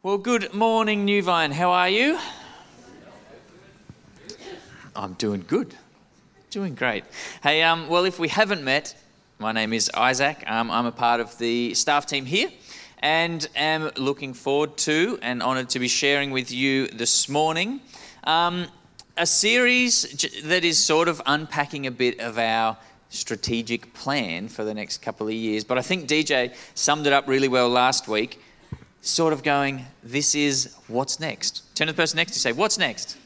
Well, good morning, New Vine. How are you? I'm doing good. Doing great. Hey, um, well, if we haven't met, my name is Isaac. Um, I'm a part of the staff team here and am looking forward to and honoured to be sharing with you this morning um, a series that is sort of unpacking a bit of our strategic plan for the next couple of years. But I think DJ summed it up really well last week, sort of going, This is what's next. Turn to the person next to you, say, What's next?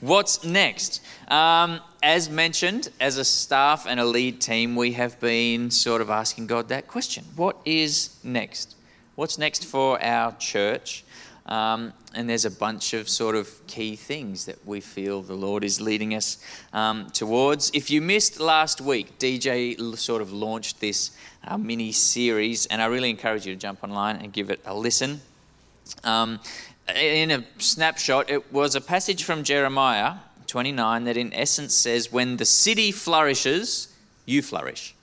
What's next? Um, as mentioned, as a staff and a lead team, we have been sort of asking God that question What is next? What's next for our church? Um, and there's a bunch of sort of key things that we feel the Lord is leading us um, towards. If you missed last week, DJ sort of launched this uh, mini series, and I really encourage you to jump online and give it a listen. Um, in a snapshot, it was a passage from Jeremiah 29 that, in essence, says, When the city flourishes, you flourish.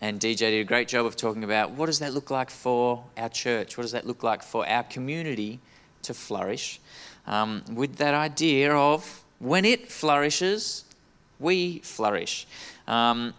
And DJ did a great job of talking about what does that look like for our church? What does that look like for our community to flourish? Um, with that idea of when it flourishes, we flourish. Um,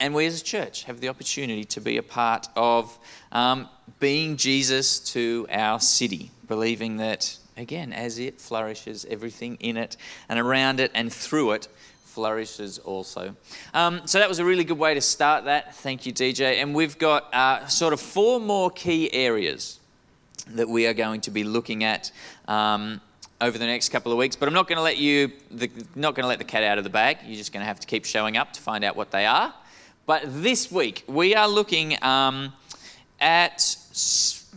and we as a church have the opportunity to be a part of um, being Jesus to our city, believing that, again, as it flourishes, everything in it and around it and through it flourishes also. Um, so that was a really good way to start that. Thank you, DJ. And we've got uh, sort of four more key areas that we are going to be looking at. Um, over the next couple of weeks, but I'm not going to let you, the, not going to let the cat out of the bag. You're just going to have to keep showing up to find out what they are. But this week, we are looking um, at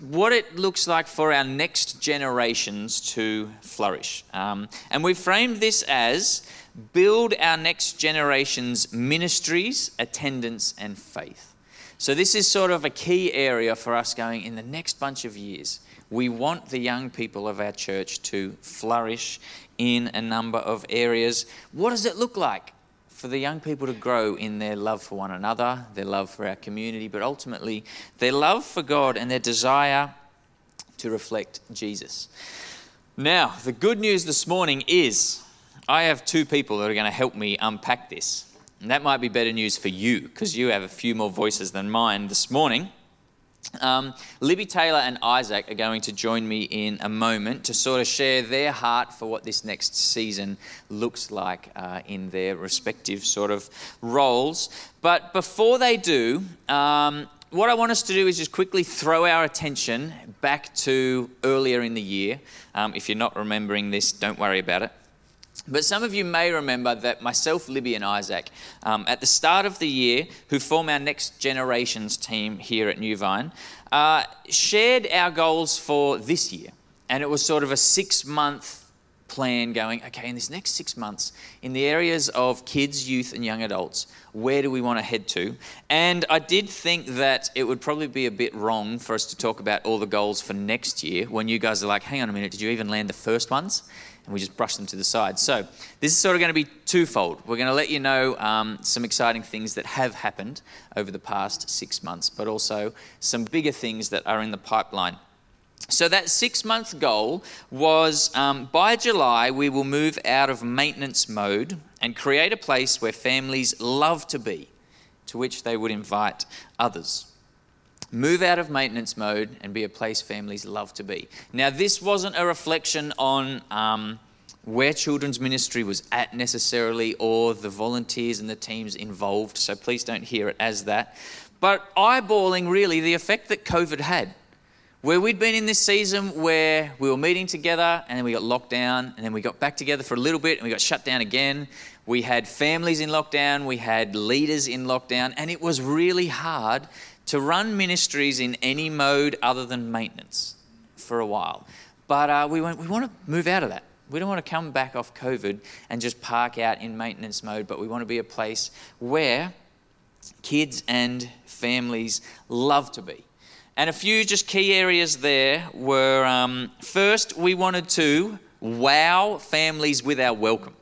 what it looks like for our next generations to flourish. Um, and we've framed this as build our next generation's ministries, attendance, and faith. So, this is sort of a key area for us going in the next bunch of years. We want the young people of our church to flourish in a number of areas. What does it look like? for the young people to grow in their love for one another, their love for our community, but ultimately their love for God and their desire to reflect Jesus. Now, the good news this morning is I have two people that are going to help me unpack this. And that might be better news for you because you have a few more voices than mine this morning. Um, Libby Taylor and Isaac are going to join me in a moment to sort of share their heart for what this next season looks like uh, in their respective sort of roles. But before they do, um, what I want us to do is just quickly throw our attention back to earlier in the year. Um, if you're not remembering this, don't worry about it. But some of you may remember that myself, Libby, and Isaac, um, at the start of the year, who form our next generations team here at New Vine, uh, shared our goals for this year. And it was sort of a six month plan going, okay, in this next six months, in the areas of kids, youth, and young adults, where do we want to head to? And I did think that it would probably be a bit wrong for us to talk about all the goals for next year when you guys are like, hang on a minute, did you even land the first ones? And we just brush them to the side. So this is sort of going to be twofold. We're going to let you know um, some exciting things that have happened over the past six months, but also some bigger things that are in the pipeline. So that six month goal was um, by July, we will move out of maintenance mode and create a place where families love to be, to which they would invite others move out of maintenance mode and be a place families love to be. Now, this wasn't a reflection on um, where children's ministry was at necessarily or the volunteers and the teams involved, so please don't hear it as that. But eyeballing really the effect that COVID had. Where we'd been in this season where we were meeting together and then we got locked down and then we got back together for a little bit and we got shut down again. We had families in lockdown, we had leaders in lockdown, and it was really hard to run ministries in any mode other than maintenance for a while. But uh, we, went, we want to move out of that. We don't want to come back off COVID and just park out in maintenance mode, but we want to be a place where kids and families love to be. And a few just key areas there were um, first, we wanted to wow families with our welcome.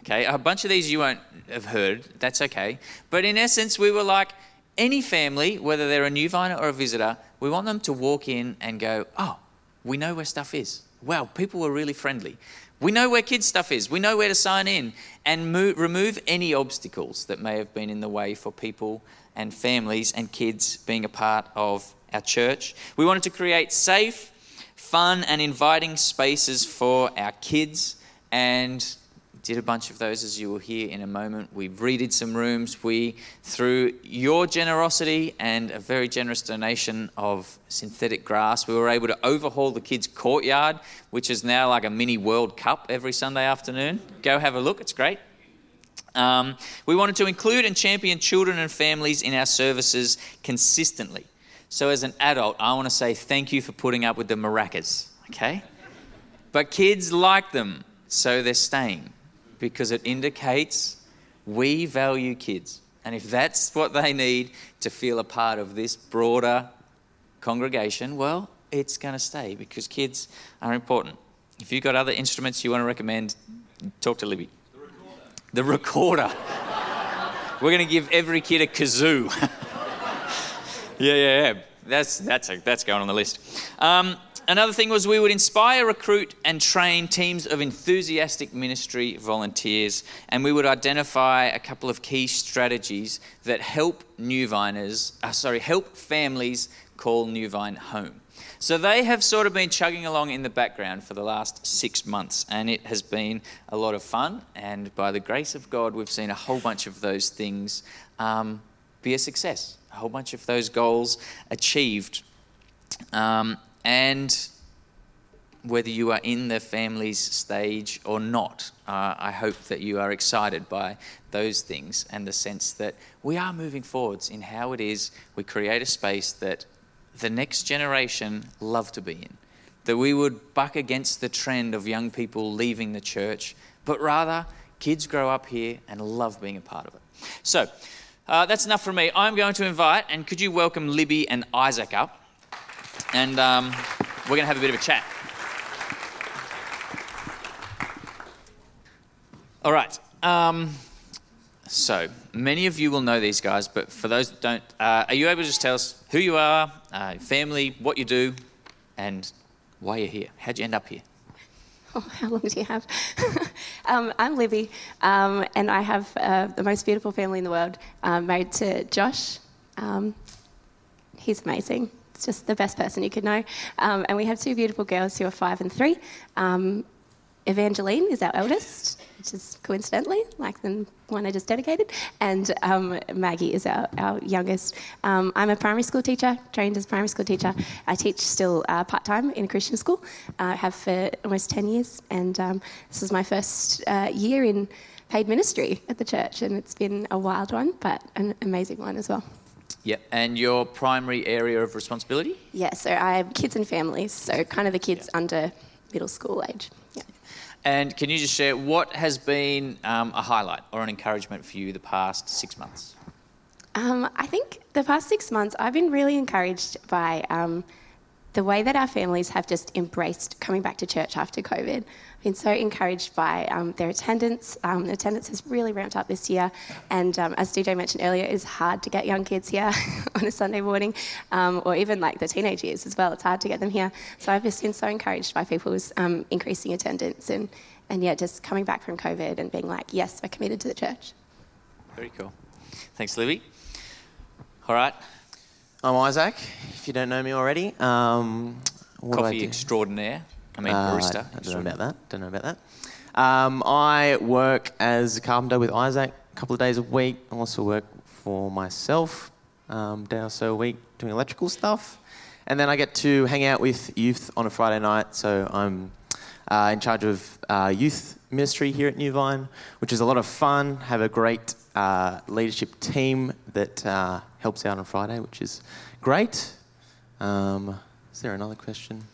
Okay, a bunch of these you won't have heard, that's okay. But in essence, we were like, any family, whether they're a new viner or a visitor, we want them to walk in and go, oh, we know where stuff is. Wow, people were really friendly. We know where kids' stuff is. We know where to sign in and move, remove any obstacles that may have been in the way for people and families and kids being a part of our church. We wanted to create safe, fun, and inviting spaces for our kids and did a bunch of those as you will hear in a moment. We redid some rooms. We, through your generosity and a very generous donation of synthetic grass, we were able to overhaul the kids' courtyard, which is now like a mini World Cup every Sunday afternoon. Go have a look, it's great. Um, we wanted to include and champion children and families in our services consistently. So, as an adult, I want to say thank you for putting up with the maracas, okay? But kids like them, so they're staying because it indicates we value kids. And if that's what they need to feel a part of this broader congregation, well, it's going to stay because kids are important. If you've got other instruments you want to recommend, talk to Libby. The recorder. The recorder. We're going to give every kid a kazoo. yeah, yeah, yeah. That's, that's, a, that's going on the list. Um, another thing was we would inspire, recruit, and train teams of enthusiastic ministry volunteers, and we would identify a couple of key strategies that help New Viners, uh, sorry, help families call New Vine home. So they have sort of been chugging along in the background for the last six months, and it has been a lot of fun. And by the grace of God, we've seen a whole bunch of those things um, be a success a whole bunch of those goals achieved. Um, and whether you are in the family's stage or not, uh, I hope that you are excited by those things and the sense that we are moving forwards in how it is we create a space that the next generation love to be in. That we would buck against the trend of young people leaving the church, but rather kids grow up here and love being a part of it. So, uh, that's enough for me. I'm going to invite, and could you welcome Libby and Isaac up? And um, we're going to have a bit of a chat. All right. Um, so, many of you will know these guys, but for those that don't, uh, are you able to just tell us who you are, uh, family, what you do, and why you're here? How'd you end up here? Oh, how long do you have? um, I'm Libby, um, and I have uh, the most beautiful family in the world. I'm married to Josh. Um, he's amazing. Just the best person you could know. Um, and we have two beautiful girls who are five and three. Um, Evangeline is our eldest, which is coincidentally like the one I just dedicated, and um, Maggie is our, our youngest. Um, I'm a primary school teacher, trained as a primary school teacher. I teach still uh, part time in a Christian school. I uh, have for almost 10 years, and um, this is my first uh, year in paid ministry at the church, and it's been a wild one, but an amazing one as well. Yep. And your primary area of responsibility? Yeah, so I have kids and families, so kind of the kids under middle school age. Yeah. And can you just share what has been um, a highlight or an encouragement for you the past six months? Um, I think the past six months, I've been really encouraged by um, the way that our families have just embraced coming back to church after COVID. I've been so encouraged by um, their attendance. Um, the attendance has really ramped up this year, and um, as DJ mentioned earlier, it's hard to get young kids here on a Sunday morning, um, or even like the teenage years as well. It's hard to get them here. So I've just been so encouraged by people's um, increasing attendance and and yeah, just coming back from COVID and being like, yes, we're committed to the church. Very cool. Thanks, Libby. All right. I'm Isaac, if you don't know me already. Um, Coffee do extraordinaire. I mean, uh, barista. I don't know about that. Don't know about that. Um, I work as a carpenter with Isaac a couple of days a week. I also work for myself um, day or so a week doing electrical stuff. And then I get to hang out with youth on a Friday night. So I'm uh, in charge of uh, youth ministry here at New Vine, which is a lot of fun. Have a great uh, leadership team that uh, helps out on Friday, which is great. Um, is there another question?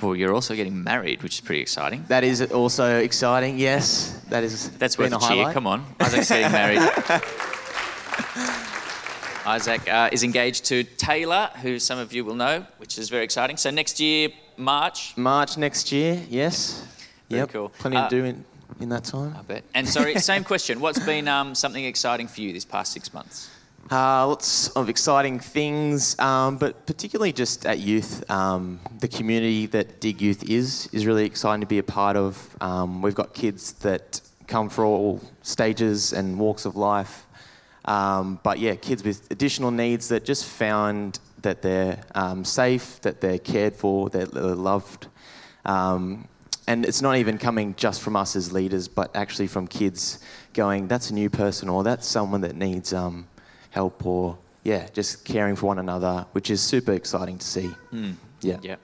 Well, you're also getting married, which is pretty exciting. That is also exciting. Yes, that is. That's worth a, a cheer. Come on, Isaac's getting married. Isaac uh, is engaged to Taylor, who some of you will know, which is very exciting. So next year, March. March next year. Yes. Very yep. cool. Plenty uh, to do in, in that time. I bet. And sorry, same question. What's been um, something exciting for you this past six months? Uh, lots of exciting things, um, but particularly just at youth, um, the community that Dig Youth is is really exciting to be a part of. Um, we've got kids that come from all stages and walks of life, um, but yeah, kids with additional needs that just found that they're um, safe, that they're cared for, that they're loved. Um, and it's not even coming just from us as leaders, but actually from kids going, that's a new person, or that's someone that needs help, or yeah, just caring for one another, which is super exciting to see. Yeah. Yeah,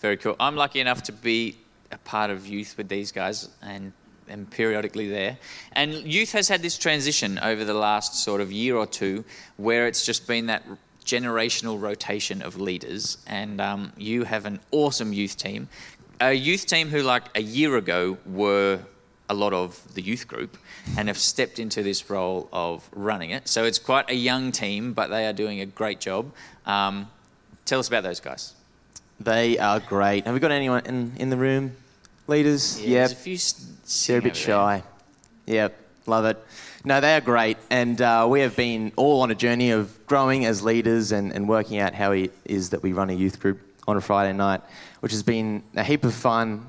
very cool. I'm lucky enough to be a part of youth with these guys and and periodically there. And youth has had this transition over the last sort of year or two where it's just been that generational rotation of leaders. And um, you have an awesome youth team. A youth team who, like a year ago, were a lot of the youth group and have stepped into this role of running it. So it's quite a young team, but they are doing a great job. Um, tell us about those guys. They are great. Have we got anyone in, in the room? Leaders? Yeah, yep. there's a few They're a bit over there. shy. Yep, love it. No, they are great. And uh, we have been all on a journey of growing as leaders and, and working out how it is that we run a youth group on a Friday night, which has been a heap of fun.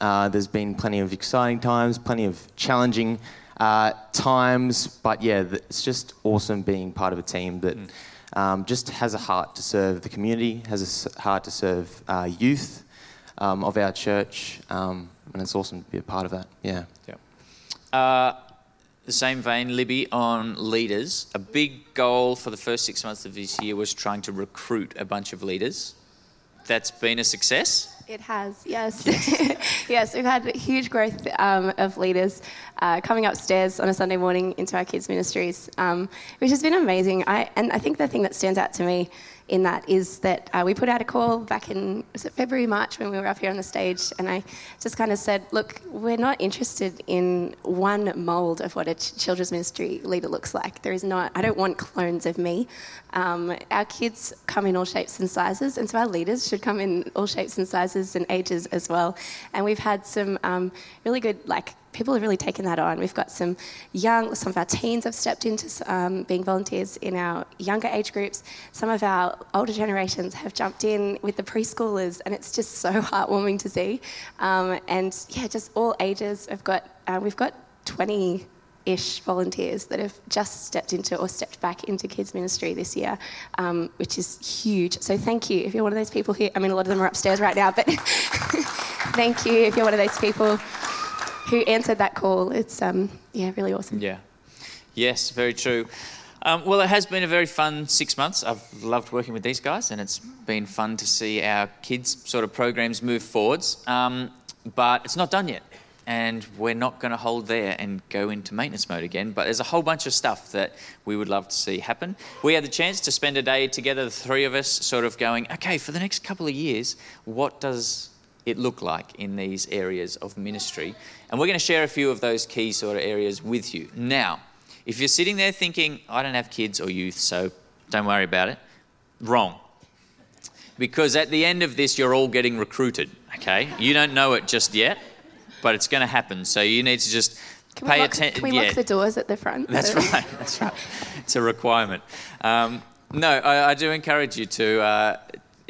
Uh, there's been plenty of exciting times, plenty of challenging uh, times. But yeah, it's just awesome being part of a team that um, just has a heart to serve the community, has a heart to serve uh, youth um, of our church. Um, and it's awesome to be a part of that. Yeah. Yep. Uh, the same vein, Libby, on leaders. A big goal for the first six months of this year was trying to recruit a bunch of leaders. That's been a success. It has, yes. yes, we've had huge growth um, of leaders uh, coming upstairs on a Sunday morning into our kids' ministries, um, which has been amazing. I, and I think the thing that stands out to me in that is that uh, we put out a call back in was it February, March when we were up here on the stage, and I just kind of said, look, we're not interested in one mould of what a ch- children's ministry leader looks like. There is not. I don't want clones of me. Um, our kids come in all shapes and sizes, and so our leaders should come in all shapes and sizes and ages as well. And we've had some um, really good like people have really taken that on. We've got some young, some of our teens have stepped into um, being volunteers in our younger age groups. Some of our older generations have jumped in with the preschoolers, and it's just so heartwarming to see. Um, and yeah, just all ages. I've got, uh, we've got 20 ish volunteers that have just stepped into or stepped back into kids ministry this year, um, which is huge. So thank you if you're one of those people here. I mean, a lot of them are upstairs right now, but thank you if you're one of those people who answered that call. It's um, yeah, really awesome. Yeah. Yes, very true. Um, well, it has been a very fun six months. I've loved working with these guys, and it's been fun to see our kids' sort of programs move forwards. Um, but it's not done yet, and we're not going to hold there and go into maintenance mode again. But there's a whole bunch of stuff that we would love to see happen. We had the chance to spend a day together, the three of us, sort of going, okay, for the next couple of years, what does it look like in these areas of ministry? And we're going to share a few of those key sort of areas with you. Now, if you're sitting there thinking, I don't have kids or youth, so don't worry about it, wrong. Because at the end of this, you're all getting recruited, okay? You don't know it just yet, but it's going to happen. So you need to just Can pay attention. can we lock the doors at the front? That's So- right. That's right. It's a requirement. Um, no, I, I do encourage you to, uh,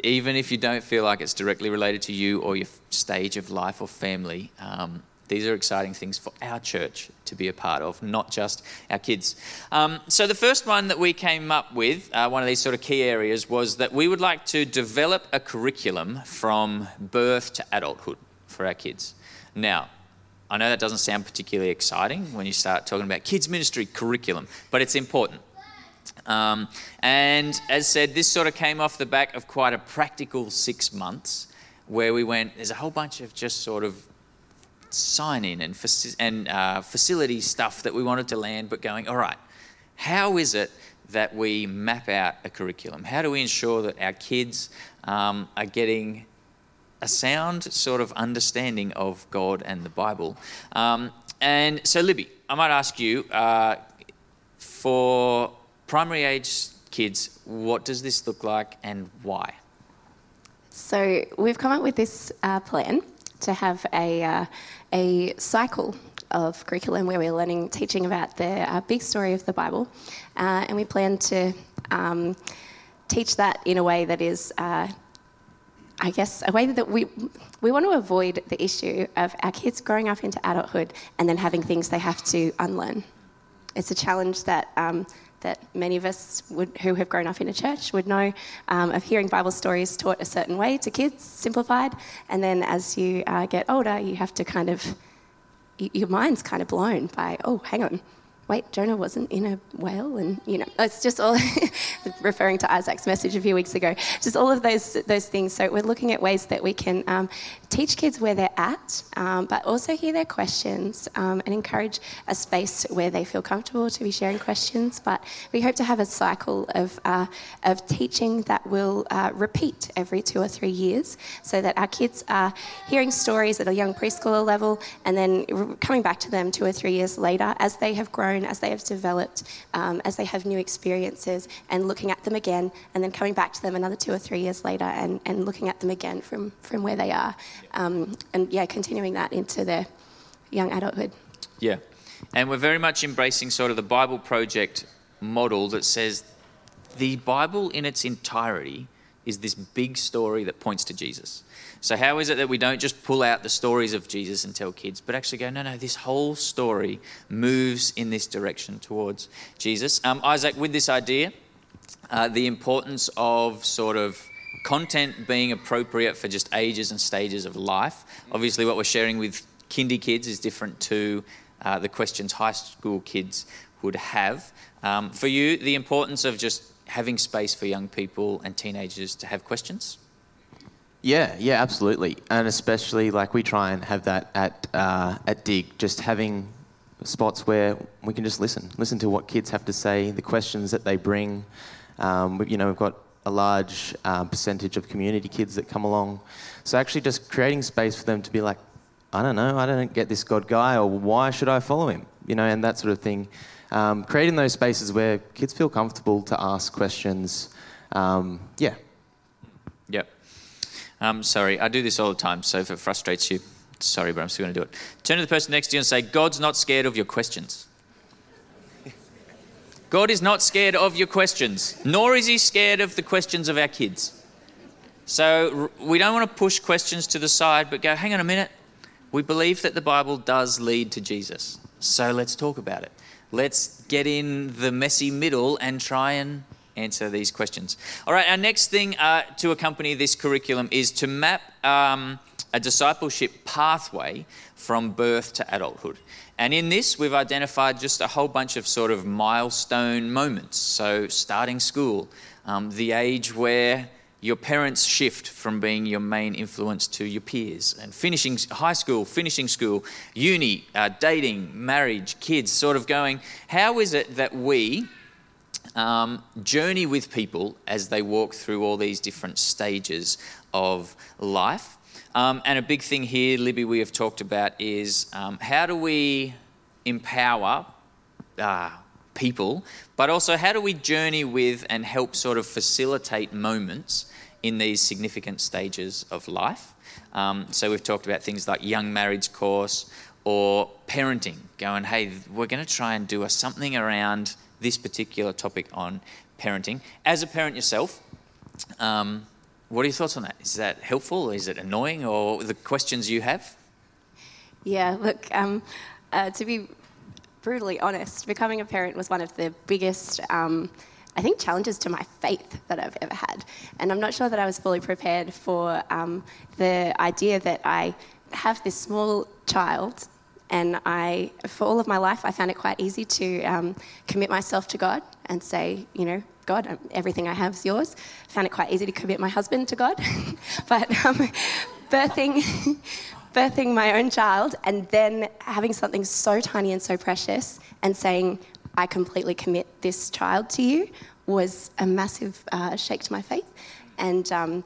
even if you don't feel like it's directly related to you or your stage of life or family, um, these are exciting things for our church to be a part of, not just our kids. Um, so, the first one that we came up with, uh, one of these sort of key areas, was that we would like to develop a curriculum from birth to adulthood for our kids. Now, I know that doesn't sound particularly exciting when you start talking about kids' ministry curriculum, but it's important. Um, and as said, this sort of came off the back of quite a practical six months where we went, there's a whole bunch of just sort of sign in and, faci- and uh, facility stuff that we wanted to land, but going, all right, how is it that we map out a curriculum? How do we ensure that our kids um, are getting a sound sort of understanding of God and the Bible? Um, and so, Libby, I might ask you uh, for primary age kids, what does this look like and why? So we've come up with this uh, plan to have a, uh, a cycle of curriculum where we're learning, teaching about the uh, big story of the Bible. Uh, and we plan to um, teach that in a way that is, uh, I guess, a way that we, we want to avoid the issue of our kids growing up into adulthood and then having things they have to unlearn. It's a challenge that. Um, that many of us would, who have grown up in a church would know um, of hearing Bible stories taught a certain way to kids, simplified, and then as you uh, get older, you have to kind of your mind's kind of blown by, oh, hang on, wait, Jonah wasn't in a whale, and you know, it's just all referring to Isaac's message a few weeks ago. Just all of those those things. So we're looking at ways that we can um, teach kids where they're at, um, but also hear their questions um, and encourage a space where they feel comfortable to be sharing questions. But we hope to have a cycle of uh, of teaching that will uh, repeat every two or three years, so that our kids are hearing stories at a young preschooler level, and then coming back to them two or three years later as they have grown as they have developed, um, as they have new experiences, and looking at them again, and then coming back to them another two or three years later and, and looking at them again from, from where they are. Um, and yeah, continuing that into their young adulthood. Yeah. And we're very much embracing sort of the Bible Project model that says the Bible in its entirety is this big story that points to Jesus. So, how is it that we don't just pull out the stories of Jesus and tell kids, but actually go, no, no, this whole story moves in this direction towards Jesus? Um, Isaac, with this idea, uh, the importance of sort of content being appropriate for just ages and stages of life. Obviously, what we're sharing with kindy kids is different to uh, the questions high school kids would have. Um, for you, the importance of just having space for young people and teenagers to have questions? Yeah, yeah, absolutely, and especially like we try and have that at uh, at Dig, just having spots where we can just listen, listen to what kids have to say, the questions that they bring. Um, you know, we've got a large uh, percentage of community kids that come along, so actually just creating space for them to be like, I don't know, I don't get this God guy, or why should I follow him? You know, and that sort of thing. Um, creating those spaces where kids feel comfortable to ask questions. Um, yeah. Yep. Um, sorry, I do this all the time, so if it frustrates you, sorry, but I'm still going to do it. Turn to the person next to you and say, God's not scared of your questions. God is not scared of your questions, nor is he scared of the questions of our kids. So we don't want to push questions to the side, but go, hang on a minute. We believe that the Bible does lead to Jesus. So let's talk about it. Let's get in the messy middle and try and answer these questions. All right, our next thing uh, to accompany this curriculum is to map um, a discipleship pathway from birth to adulthood. And in this, we've identified just a whole bunch of sort of milestone moments. So, starting school, um, the age where your parents shift from being your main influence to your peers, and finishing high school, finishing school, uni, uh, dating, marriage, kids, sort of going, how is it that we, um, journey with people as they walk through all these different stages of life. Um, and a big thing here, Libby, we have talked about is um, how do we empower uh, people, but also how do we journey with and help sort of facilitate moments in these significant stages of life. Um, so we've talked about things like young marriage course or parenting, going, hey, we're going to try and do a, something around this particular topic on parenting. As a parent yourself, um, what are your thoughts on that? Is that helpful? Is it annoying? Or the questions you have? Yeah, look, um, uh, to be brutally honest, becoming a parent was one of the biggest, um, I think, challenges to my faith that I've ever had. And I'm not sure that I was fully prepared for um, the idea that I have this small child and I, for all of my life, I found it quite easy to um, commit myself to God and say, you know, God, um, everything I have is yours. I found it quite easy to commit my husband to God. but um, birthing, birthing my own child and then having something so tiny and so precious and saying, I completely commit this child to you was a massive uh, shake to my faith. And um,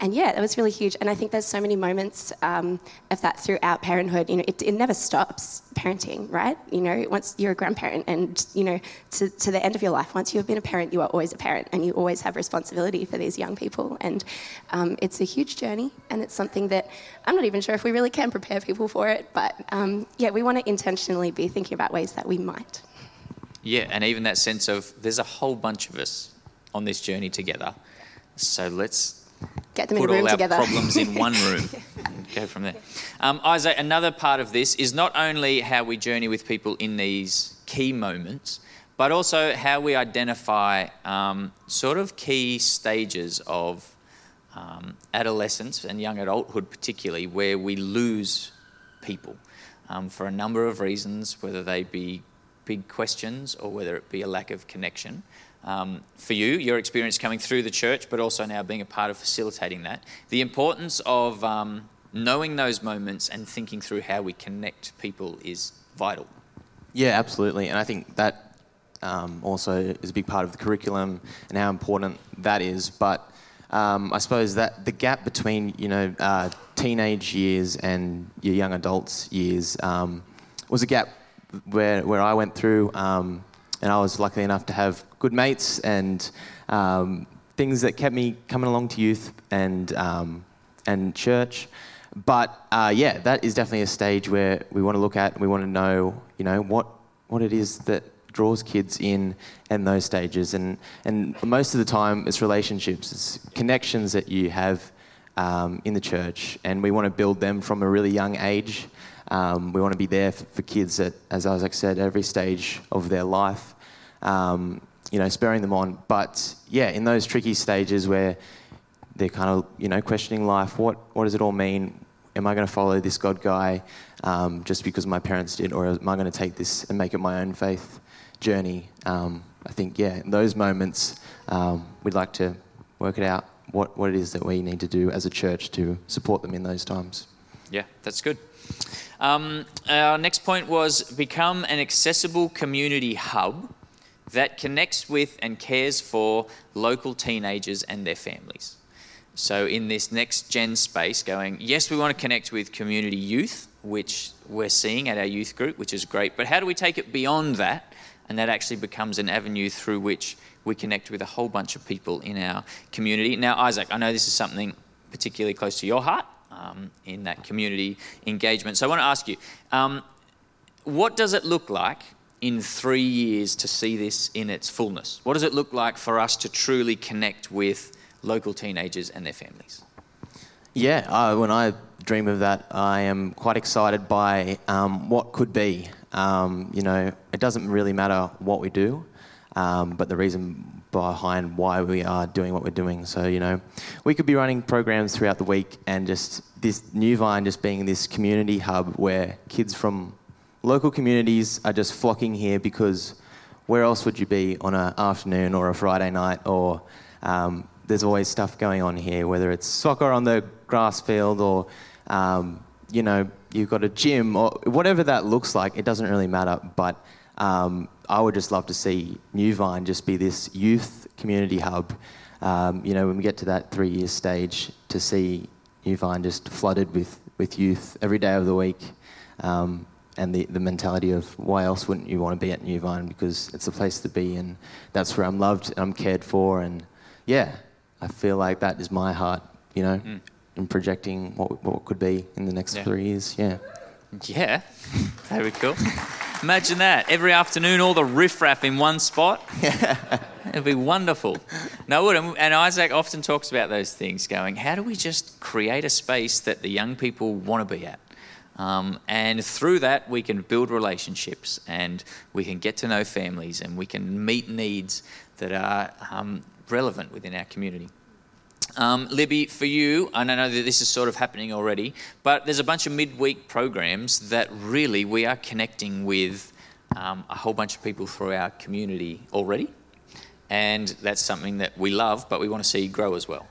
and yeah, that was really huge. And I think there's so many moments um, of that throughout parenthood. You know, it, it, never stops parenting, right? You know, once you're a grandparent, and you know, to, to the end of your life, once you have been a parent, you are always a parent, and you always have responsibility for these young people. And um, it's a huge journey, and it's something that I'm not even sure if we really can prepare people for it. But um, yeah, we want to intentionally be thinking about ways that we might. Yeah, and even that sense of there's a whole bunch of us on this journey together. So let's Get them put in a room all our together. problems in one room go from there. Um, Isaac, another part of this is not only how we journey with people in these key moments, but also how we identify um, sort of key stages of um, adolescence and young adulthood, particularly, where we lose people um, for a number of reasons, whether they be big questions or whether it be a lack of connection um, for you, your experience coming through the church, but also now being a part of facilitating that. The importance of um, knowing those moments and thinking through how we connect people is vital. Yeah, absolutely. And I think that um, also is a big part of the curriculum and how important that is. But um, I suppose that the gap between you know uh, teenage years and your young adults years um, was a gap where where I went through. Um, and I was lucky enough to have good mates and um, things that kept me coming along to youth and um, and church. But uh, yeah, that is definitely a stage where we want to look at. We want to know, you know, what what it is that draws kids in in those stages. And and most of the time, it's relationships, it's connections that you have um, in the church, and we want to build them from a really young age. Um, we want to be there for, for, kids at, as Isaac said, every stage of their life, um, you know, spurring them on. But yeah, in those tricky stages where they're kind of, you know, questioning life, what, what does it all mean? Am I going to follow this God guy um, just because my parents did, or am I going to take this and make it my own faith journey? Um, I think, yeah, in those moments, um, we'd like to work it out what, what it is that we need to do as a church to support them in those times. Yeah, that's good. Um, our next point was become an accessible community hub that connects with and cares for local teenagers and their families. So, in this next gen space, going, yes, we want to connect with community youth, which we're seeing at our youth group, which is great, but how do we take it beyond that? And that actually becomes an avenue through which we connect with a whole bunch of people in our community. Now, Isaac, I know this is something particularly close to your heart um, in that community engagement. So I want to ask you, um, what does it look like in three years to see this in its fullness? What does it look like for us to truly connect with local teenagers and their families? Yeah, uh, when I dream of that, I am quite excited by um, what could be. Um, you know, it doesn't really matter what we do, um, but the reason behind why we are doing what we're doing. So, you know, we could be running programs throughout the week and just this New Vine just being this community hub where kids from local communities are just flocking here because where else would you be on an afternoon or a Friday night or um, there's always stuff going on here, whether it's soccer on the grass field or, um, you know, you've got a gym or whatever that looks like, it doesn't really matter. But um, I would just love to see New Vine just be this youth community hub. Um, you know, when we get to that three year stage, to see New Vine just flooded with, with youth every day of the week. Um, and the, the mentality of why else wouldn't you want to be at New Vine because it's a place to be and that's where I'm loved and I'm cared for and yeah, I feel like that is my heart, you know, mm. in projecting what what could be in the next yeah. three years. Yeah. Yeah, very cool. Imagine that. Every afternoon, all the riffraff in one spot. It'd be wonderful. No, it would. and Isaac often talks about those things, going, how do we just create a space that the young people want to be at? Um, and through that, we can build relationships and we can get to know families and we can meet needs that are um, relevant within our community. Um, Libby, for you, and I know that this is sort of happening already, but there's a bunch of midweek programs that really we are connecting with um, a whole bunch of people through our community already. And that's something that we love, but we want to see grow as well.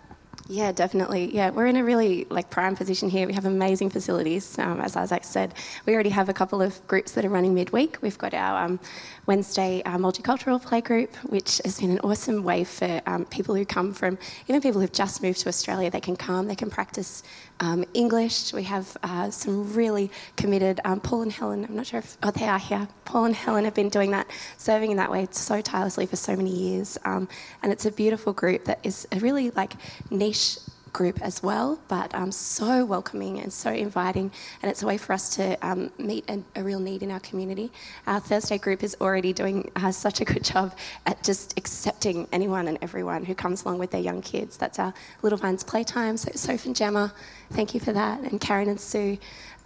Yeah, definitely. Yeah, we're in a really like prime position here. We have amazing facilities. Um, as Isaac said, we already have a couple of groups that are running midweek. We've got our um, Wednesday uh, multicultural play group, which has been an awesome way for um, people who come from, even people who've just moved to Australia, they can come, they can practice um, English. We have uh, some really committed, um, Paul and Helen, I'm not sure if, oh, they are here. Paul and Helen have been doing that, serving in that way so tirelessly for so many years. Um, and it's a beautiful group that is a really like niche group as well, but um, so welcoming and so inviting. And it's a way for us to um, meet a, a, real need in our community. Our Thursday group is already doing uh, such a good job at just accepting anyone and everyone who comes along with their young kids. That's our Little Vines Playtime. So, Soph and Gemma, thank you for that. And Karen and Sue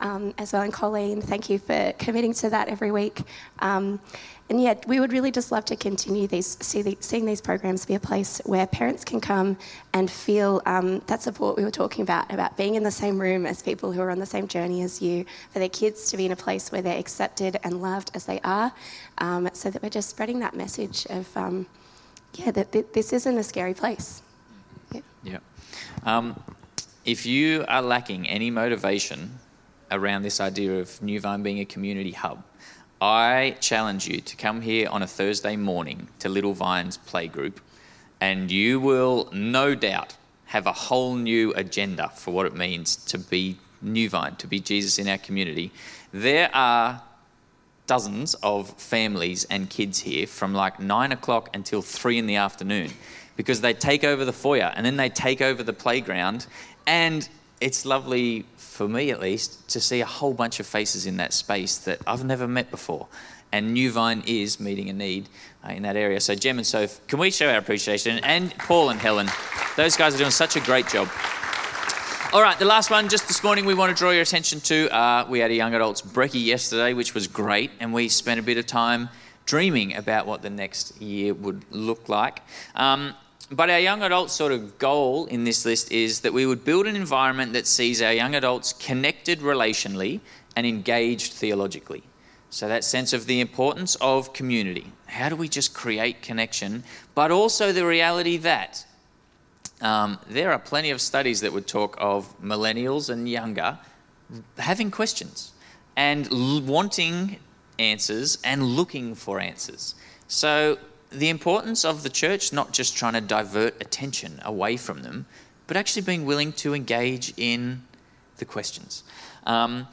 um, as well, and Colleen, thank you for committing to that every week. Um, and yet, we would really just love to continue these, see the, seeing these programs be a place where parents can come and feel um, that support we were talking about, about being in the same room as people who are on the same journey as you, for their kids to be in a place where they're accepted and loved as they are, um, so that we're just spreading that message of, um, yeah, that this isn't a scary place. Yeah. yeah. Um, if you are lacking any motivation around this idea of New Vine being a community hub, I challenge you to come here on a Thursday morning to Little Vines Playgroup, and you will no doubt have a whole new agenda for what it means to be New Vine, to be Jesus in our community. There are dozens of families and kids here from like nine o'clock until three in the afternoon because they take over the foyer and then they take over the playground. And it's lovely for me at least, to see a whole bunch of faces in that space that I've never met before. And New Vine is meeting a need uh, in that area. So, Jem and Soph, can we show our appreciation? And Paul and Helen, those guys are doing such a great job. All right, the last one just this morning we want to draw your attention to. Uh, we had a young adults brekkie yesterday, which was great, and we spent a bit of time dreaming about what the next year would look like. Um, but our young adult sort of goal in this list is that we would build an environment that sees our young adults connected relationally and engaged theologically. So, that sense of the importance of community. How do we just create connection? But also the reality that um, there are plenty of studies that would talk of millennials and younger having questions and l- wanting answers and looking for answers. So, the importance of the church not just trying to divert attention away from them, but actually being willing to engage in the questions. Um,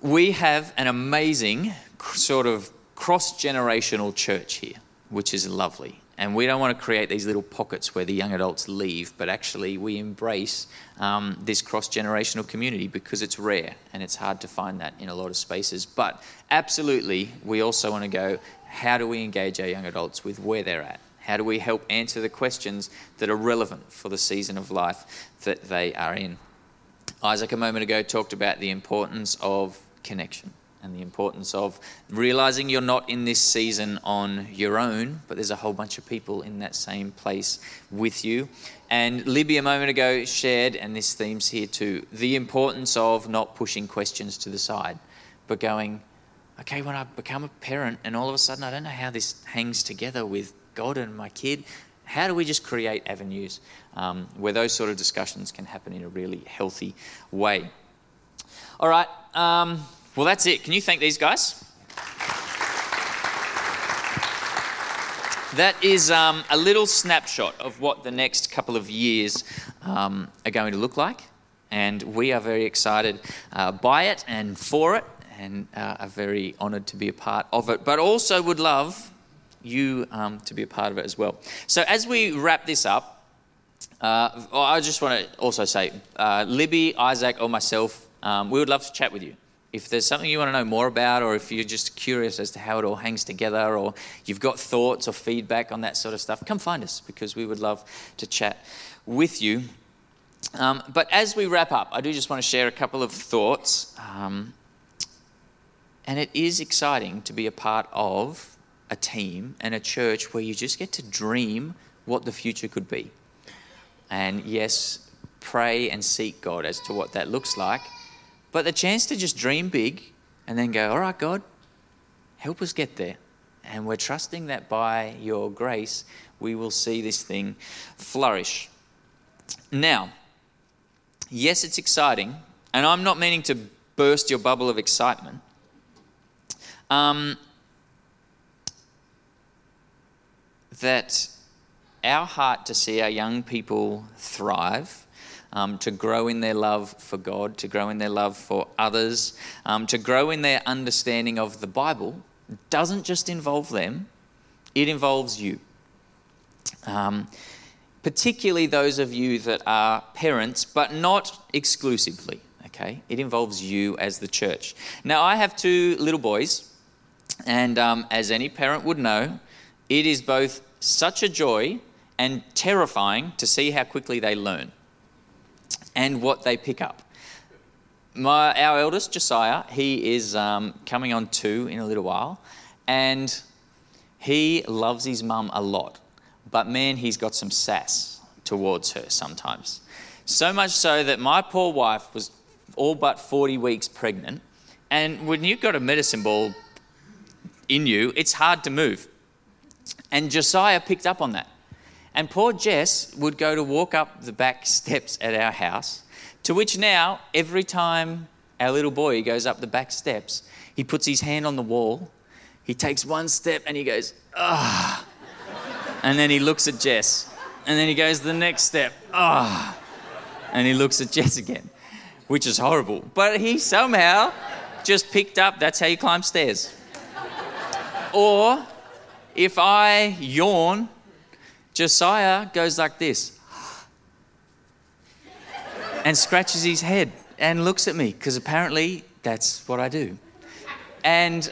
we have an amazing sort of cross generational church here, which is lovely. And we don't want to create these little pockets where the young adults leave, but actually we embrace um, this cross generational community because it's rare and it's hard to find that in a lot of spaces. But absolutely, we also want to go how do we engage our young adults with where they're at? How do we help answer the questions that are relevant for the season of life that they are in? Isaac, a moment ago, talked about the importance of connection and the importance of realizing you're not in this season on your own, but there's a whole bunch of people in that same place with you. And Libby, a moment ago, shared, and this theme's here too, the importance of not pushing questions to the side, but going, okay, when I become a parent and all of a sudden I don't know how this hangs together with God and my kid, how do we just create avenues um, where those sort of discussions can happen in a really healthy way? All right, um, well, that's it. Can you thank these guys? That is um, a little snapshot of what the next couple of years um, are going to look like. And we are very excited uh, by it and for it and uh, are very honoured to be a part of it, but also would love you um, to be a part of it as well. So, as we wrap this up, uh, I just want to also say, uh, Libby, Isaac, or myself, um, we would love to chat with you. If there's something you want to know more about, or if you're just curious as to how it all hangs together, or you've got thoughts or feedback on that sort of stuff, come find us because we would love to chat with you. Um, but as we wrap up, I do just want to share a couple of thoughts um, and it is exciting to be a part of a team and a church where you just get to dream what the future could be. And yes, pray and seek God as to what that looks like. But the chance to just dream big and then go, all right, God, help us get there. And we're trusting that by your grace, we will see this thing flourish. Now, yes, it's exciting, and I'm not meaning to burst your bubble of excitement. Um, that our heart to see our young people thrive, um, to grow in their love for God, to grow in their love for others, um, to grow in their understanding of the Bible, doesn't just involve them, it involves you. Um, particularly those of you that are parents, but not exclusively. Okay, it involves you as the church. Now, I have two little boys, and um, as any parent would know, it is both such a joy and terrifying to see how quickly they learn and what they pick up. My, our eldest, Josiah, he is um, coming on two in a little while, and he loves his mum a lot. But man, he's got some sass towards her sometimes. So much so that my poor wife was all but 40 weeks pregnant. And when you've got a medicine ball in you, it's hard to move. And Josiah picked up on that. And poor Jess would go to walk up the back steps at our house, to which now, every time our little boy goes up the back steps, he puts his hand on the wall, he takes one step and he goes, ah. And then he looks at Jess. And then he goes the next step, ah. And he looks at Jess again, which is horrible. But he somehow just picked up that's how you climb stairs. Or if I yawn, Josiah goes like this and scratches his head and looks at me because apparently that's what I do. And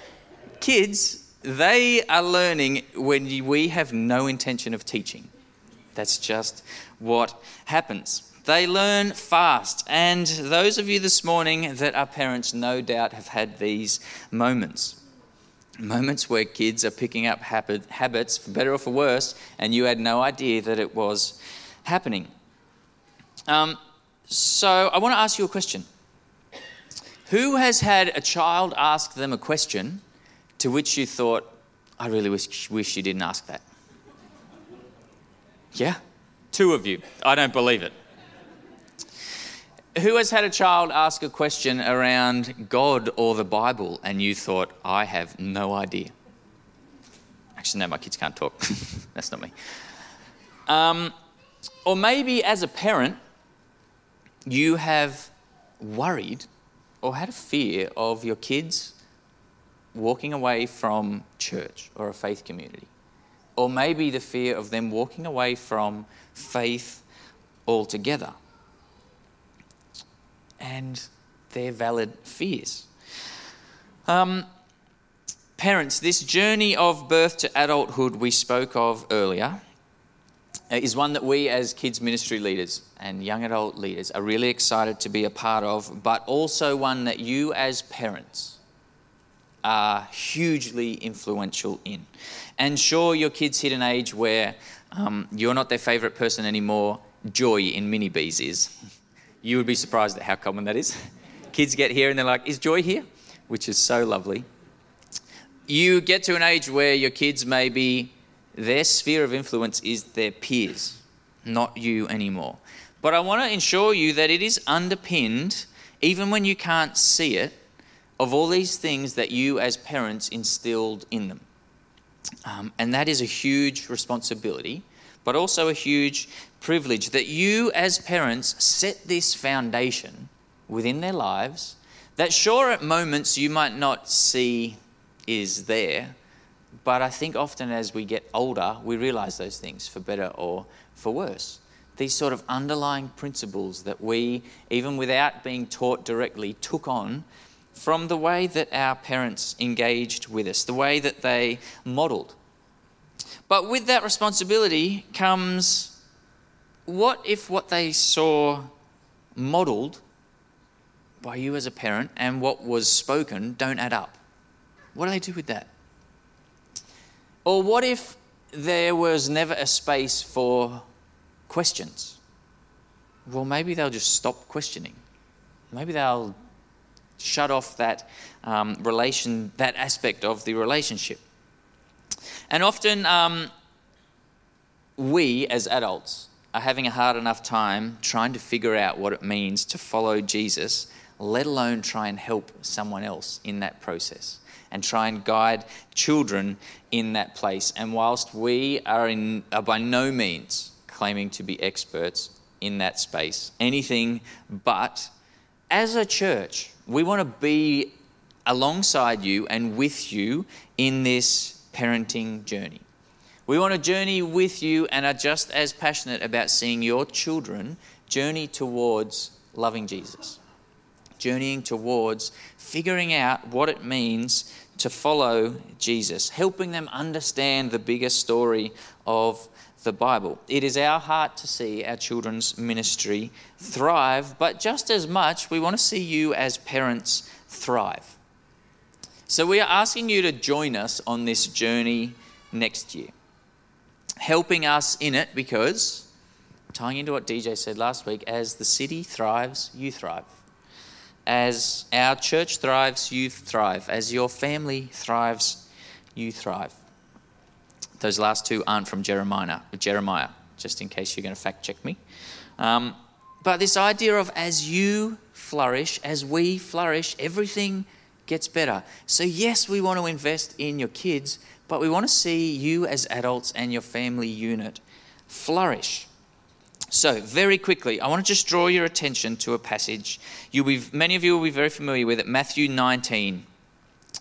kids, they are learning when we have no intention of teaching. That's just what happens. They learn fast. And those of you this morning that are parents, no doubt, have had these moments. Moments where kids are picking up habit, habits, for better or for worse, and you had no idea that it was happening. Um, so I want to ask you a question. Who has had a child ask them a question to which you thought, I really wish, wish you didn't ask that? Yeah? Two of you. I don't believe it. Who has had a child ask a question around God or the Bible and you thought, I have no idea? Actually, no, my kids can't talk. That's not me. Um, or maybe as a parent, you have worried or had a fear of your kids walking away from church or a faith community. Or maybe the fear of them walking away from faith altogether. And they're valid fears. Um, parents, this journey of birth to adulthood we spoke of earlier uh, is one that we as kids ministry leaders and young adult leaders are really excited to be a part of, but also one that you as parents are hugely influential in. And sure, your kids hit an age where um, you're not their favourite person anymore. Joy in mini bees is. You would be surprised at how common that is. Kids get here and they're like, Is Joy here? Which is so lovely. You get to an age where your kids maybe their sphere of influence is their peers, not you anymore. But I want to ensure you that it is underpinned, even when you can't see it, of all these things that you as parents instilled in them. Um, and that is a huge responsibility, but also a huge privilege that you as parents set this foundation within their lives that, sure, at moments you might not see is there, but I think often as we get older, we realize those things for better or for worse. These sort of underlying principles that we, even without being taught directly, took on from the way that our parents engaged with us, the way that they modeled. But with that responsibility comes what if what they saw modeled by you as a parent and what was spoken don't add up? What do they do with that? Or what if there was never a space for questions? Well, maybe they'll just stop questioning. Maybe they'll shut off that um, relation, that aspect of the relationship. And often, um, we as adults are having a hard enough time trying to figure out what it means to follow Jesus, let alone try and help someone else in that process and try and guide children in that place. And whilst we are, in, are by no means claiming to be experts in that space, anything but as a church, we want to be alongside you and with you in this parenting journey. We want to journey with you and are just as passionate about seeing your children journey towards loving Jesus, journeying towards figuring out what it means to follow Jesus, helping them understand the bigger story of the Bible. It is our heart to see our children's ministry thrive, but just as much, we want to see you as parents thrive. So we are asking you to join us on this journey next year, helping us in it because, tying into what DJ said last week, as the city thrives, you thrive. As our church thrives, you thrive. As your family thrives, you thrive. Those last two aren't from Jeremiah, Jeremiah just in case you're going to fact check me. Um, but this idea of as you flourish, as we flourish, everything gets better. So, yes, we want to invest in your kids, but we want to see you as adults and your family unit flourish. So, very quickly, I want to just draw your attention to a passage. You'll be, many of you will be very familiar with it, Matthew 19.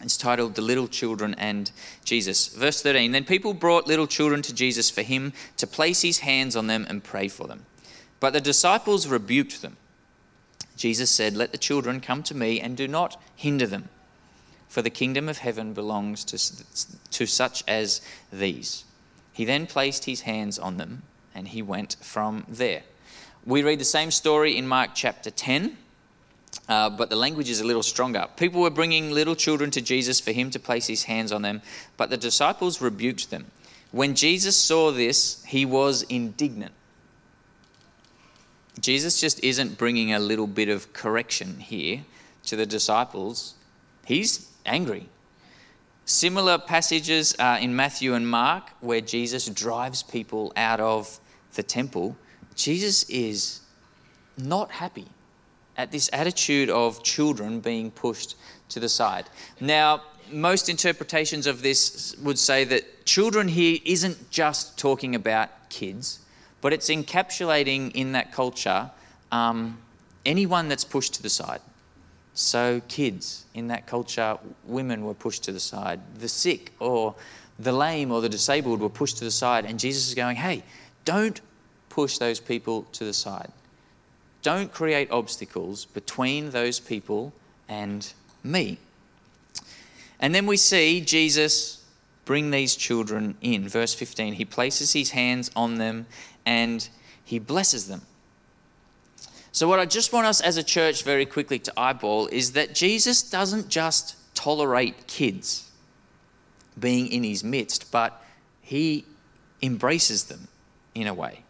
It's titled The Little Children and Jesus. Verse 13 Then people brought little children to Jesus for him to place his hands on them and pray for them. But the disciples rebuked them. Jesus said, Let the children come to me and do not hinder them, for the kingdom of heaven belongs to, to such as these. He then placed his hands on them and he went from there. We read the same story in Mark chapter 10. Uh, but the language is a little stronger. People were bringing little children to Jesus for him to place his hands on them, but the disciples rebuked them. When Jesus saw this, he was indignant. Jesus just isn't bringing a little bit of correction here to the disciples, he's angry. Similar passages uh, in Matthew and Mark where Jesus drives people out of the temple. Jesus is not happy at this attitude of children being pushed to the side. Now, most interpretations of this would say that children here isn't just talking about kids, but it's encapsulating in that culture um, anyone that's pushed to the side. So, kids in that culture, women were pushed to the side, the sick or the lame or the disabled were pushed to the side, and Jesus is going, hey, don't push those people to the side. Don't create obstacles between those people and me. And then we see Jesus bring these children in. Verse 15, he places his hands on them and he blesses them. So, what I just want us as a church very quickly to eyeball is that Jesus doesn't just tolerate kids being in his midst, but he embraces them in a way.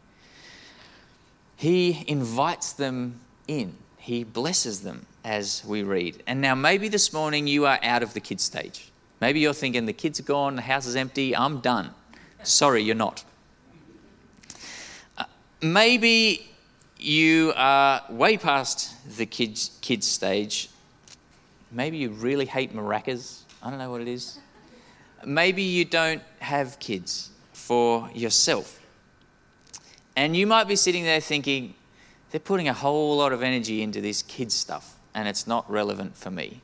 He invites them in, He blesses them as we read. And now, maybe this morning you are out of the kids' stage. Maybe you're thinking, the kids are gone, the house is empty, I'm done. Sorry, you're not. Uh, maybe you are way past the kids, kids stage. Maybe you really hate maracas. I don't know what it is. Maybe you don't have kids for yourself. And you might be sitting there thinking, they're putting a whole lot of energy into this kids stuff and it's not relevant for me.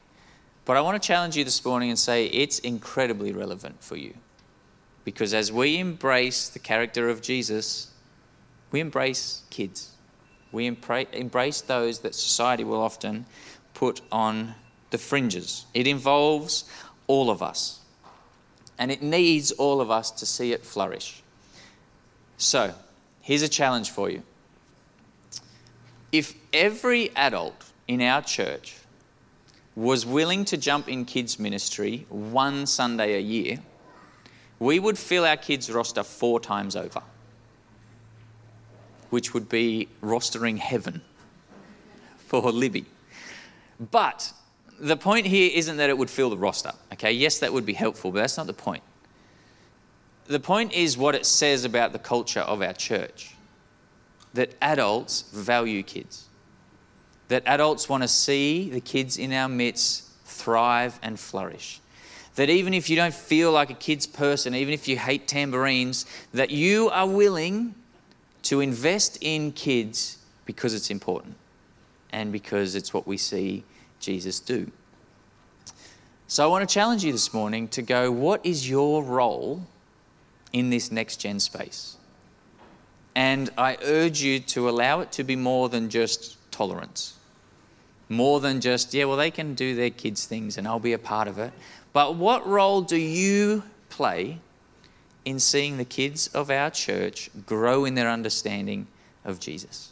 But I want to challenge you this morning and say it's incredibly relevant for you. Because as we embrace the character of Jesus, we embrace kids. We embrace those that society will often put on the fringes. It involves all of us. And it needs all of us to see it flourish. So, Here's a challenge for you. If every adult in our church was willing to jump in kids' ministry one Sunday a year, we would fill our kids' roster four times over, which would be rostering heaven for Libby. But the point here isn't that it would fill the roster, okay? Yes, that would be helpful, but that's not the point the point is what it says about the culture of our church. that adults value kids, that adults want to see the kids in our midst thrive and flourish. That even if you don't feel like a kid's person, even if you hate tambourines, that you are willing to invest in kids because it's important and because it's what we see Jesus do. So I want to challenge you this morning to go, what is your role in this next gen space? And I urge you to allow it to be more than just tolerance, more than just, yeah, well, they can do their kids' things and I'll be a part of it. But what role do you play in seeing the kids of our church grow in their understanding of Jesus?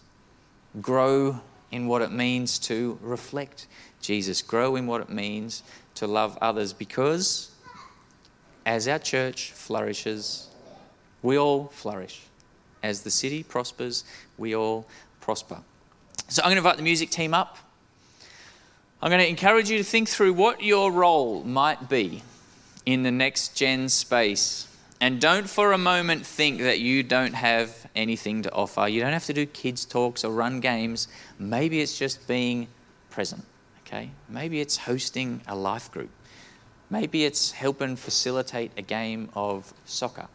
Grow in what it means to reflect Jesus, grow in what it means to love others because as our church flourishes, we all flourish. As the city prospers, we all prosper. So I'm going to invite the music team up. I'm going to encourage you to think through what your role might be in the next gen space. And don't for a moment think that you don't have anything to offer. You don't have to do kids' talks or run games. Maybe it's just being present, okay? Maybe it's hosting a life group. Maybe it's helping facilitate a game of soccer.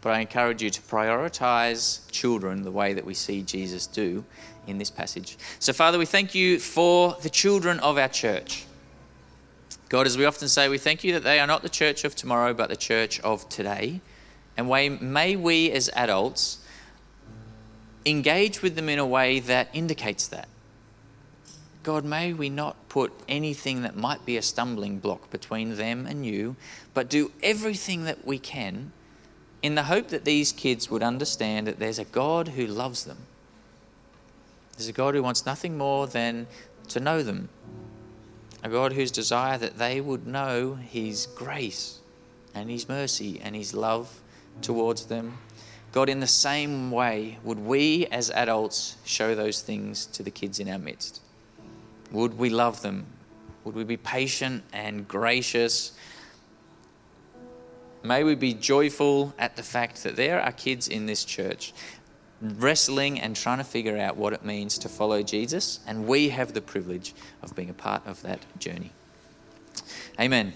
But I encourage you to prioritize children the way that we see Jesus do in this passage. So, Father, we thank you for the children of our church. God, as we often say, we thank you that they are not the church of tomorrow, but the church of today. And may we as adults engage with them in a way that indicates that. God, may we not put anything that might be a stumbling block between them and you, but do everything that we can in the hope that these kids would understand that there's a God who loves them there's a God who wants nothing more than to know them. A God whose desire that they would know His grace and His mercy and His love towards them. God, in the same way, would we as adults show those things to the kids in our midst? Would we love them? Would we be patient and gracious? May we be joyful at the fact that there are kids in this church wrestling and trying to figure out what it means to follow Jesus, and we have the privilege of being a part of that journey. Amen.